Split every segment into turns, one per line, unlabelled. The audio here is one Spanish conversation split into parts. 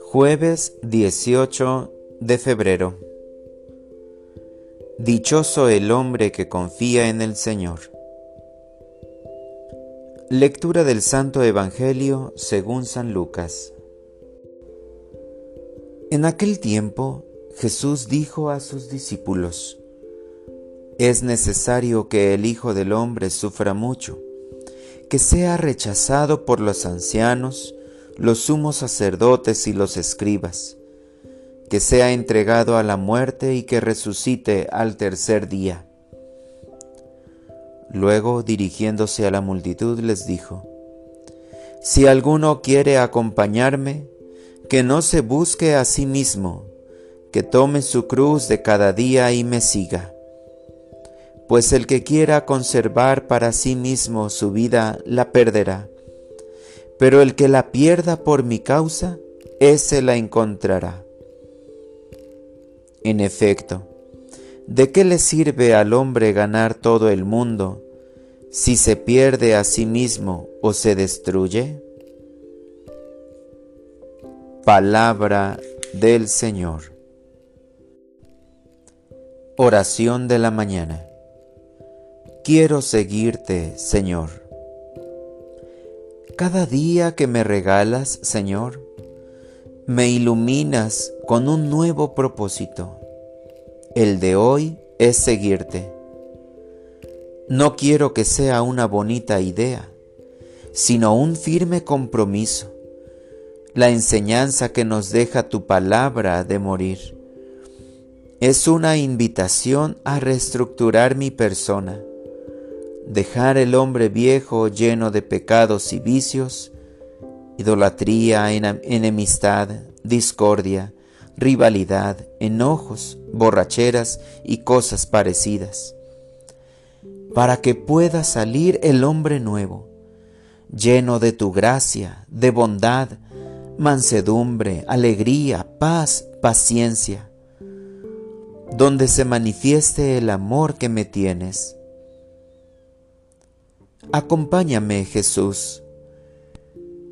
Jueves 18 de febrero. Dichoso el hombre que confía en el Señor. Lectura del Santo Evangelio según San Lucas. En aquel tiempo Jesús dijo a sus discípulos, Es necesario que el Hijo del Hombre sufra mucho, que sea rechazado por los ancianos, los sumos sacerdotes y los escribas, que sea entregado a la muerte y que resucite al tercer día. Luego, dirigiéndose a la multitud, les dijo, Si alguno quiere acompañarme, que no se busque a sí mismo, que tome su cruz de cada día y me siga. Pues el que quiera conservar para sí mismo su vida la perderá pero el que la pierda por mi causa, ese la encontrará. En efecto, ¿de qué le sirve al hombre ganar todo el mundo si se pierde a sí mismo o se destruye? Palabra del Señor. Oración de la mañana. Quiero seguirte, Señor. Cada día que me regalas, Señor, me iluminas con un nuevo propósito. El de hoy es seguirte. No quiero que sea una bonita idea, sino un firme compromiso, la enseñanza que nos deja tu palabra de morir. Es una invitación a reestructurar mi persona dejar el hombre viejo lleno de pecados y vicios, idolatría, enemistad, discordia, rivalidad, enojos, borracheras y cosas parecidas, para que pueda salir el hombre nuevo, lleno de tu gracia, de bondad, mansedumbre, alegría, paz, paciencia, donde se manifieste el amor que me tienes Acompáñame, Jesús.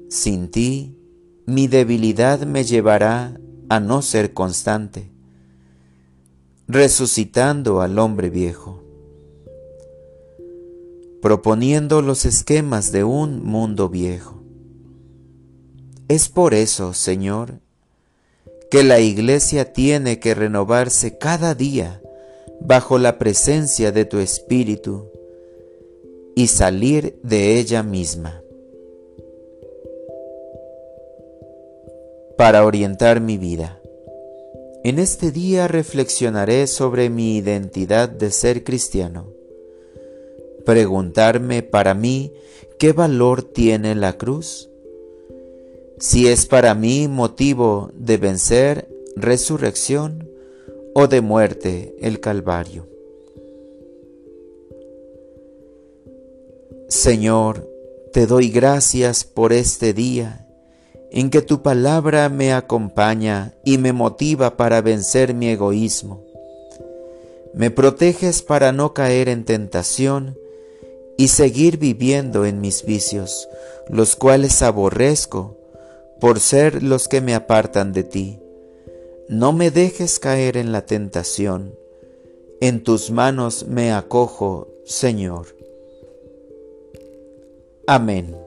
Sin ti, mi debilidad me llevará a no ser constante, resucitando al hombre viejo, proponiendo los esquemas de un mundo viejo. Es por eso, Señor, que la iglesia tiene que renovarse cada día bajo la presencia de tu Espíritu y salir de ella misma. Para orientar mi vida. En este día reflexionaré sobre mi identidad de ser cristiano. Preguntarme para mí qué valor tiene la cruz. Si es para mí motivo de vencer, resurrección o de muerte el Calvario. Señor, te doy gracias por este día en que tu palabra me acompaña y me motiva para vencer mi egoísmo. Me proteges para no caer en tentación y seguir viviendo en mis vicios, los cuales aborrezco por ser los que me apartan de ti. No me dejes caer en la tentación. En tus manos me acojo, Señor. Amén.